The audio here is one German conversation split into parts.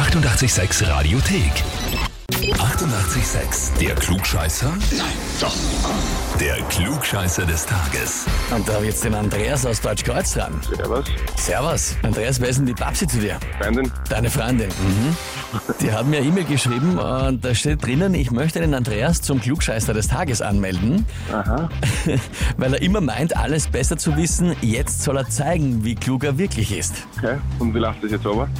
886 Radiothek. 88,6. Der Klugscheißer? Nein, doch. Der Klugscheißer des Tages. Und da habe ich jetzt den Andreas aus Deutschkreuz dran. Servus, Servus. Andreas, wer ist denn die Babsi zu dir? Freundin. Deine Freundin. Mhm. Die hat mir eine E-Mail geschrieben und da steht drinnen, ich möchte den Andreas zum Klugscheißer des Tages anmelden, Aha. weil er immer meint, alles besser zu wissen. Jetzt soll er zeigen, wie klug er wirklich ist. Okay. Und wie läuft das jetzt aber?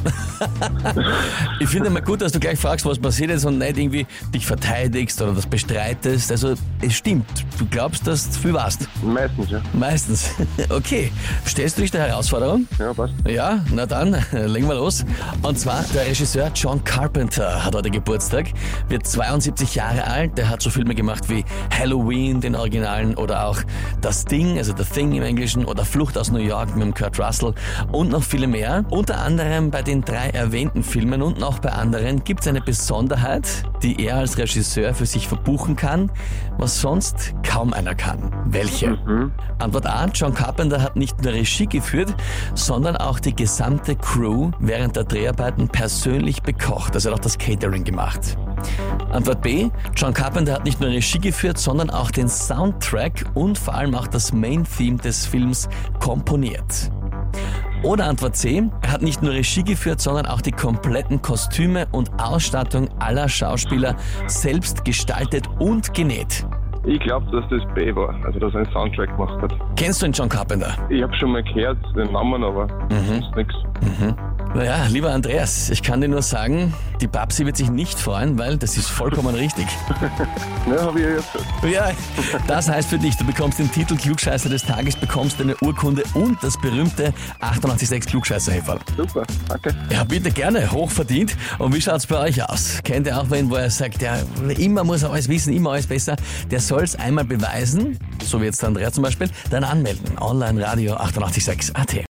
Ich finde mal gut, dass du gleich fragst, was passiert ist und nicht irgendwie dich verteidigst oder das bestreitest. Also es stimmt, du glaubst, dass du viel warst. Meistens, ja. Meistens. Okay, stellst du dich der Herausforderung? Ja, passt. Ja, na dann, legen wir los. Und zwar der Regisseur John Carpenter hat heute Geburtstag, wird 72 Jahre alt. Der hat so Filme gemacht wie Halloween, den Originalen, oder auch Das Ding, also The Thing im Englischen, oder Flucht aus New York mit dem Kurt Russell und noch viele mehr. Unter anderem bei den drei erwähnten Filmen und noch bei anderen gibt es eine Besonderheit, die er als Regisseur für sich verbuchen kann, was sonst kaum einer kann. Welche? Antwort A. John Carpenter hat nicht nur Regie geführt, sondern auch die gesamte Crew während der Dreharbeiten persönlich bekocht. Also er hat auch das Catering gemacht. Antwort B. John Carpenter hat nicht nur Regie geführt, sondern auch den Soundtrack und vor allem auch das Main-Theme des Films komponiert. Oder Antwort C. Er hat nicht nur Regie geführt, sondern auch die kompletten Kostüme und Ausstattung aller Schauspieler selbst gestaltet und genäht. Ich glaube, dass das B war, also dass er einen Soundtrack gemacht hat. Kennst du den John Carpenter? Ich habe schon mal gehört, den Namen, aber sonst nichts. Naja, lieber Andreas, ich kann dir nur sagen, die Babsi wird sich nicht freuen, weil das ist vollkommen richtig. Ne, habe ich ja jetzt gesagt. Ja, das heißt für dich, du bekommst den Titel Klugscheißer des Tages, bekommst eine Urkunde und das berühmte 886 klugscheißer -Häferl. Super, danke. Ja, bitte gerne, hochverdient. Und wie schaut's bei euch aus? Kennt ihr auch wen, wo er sagt, ja, immer muss er alles wissen, immer alles besser? Der soll's einmal beweisen, so wie jetzt der Andreas zum Beispiel, dann anmelden. Online Radio 886 AT.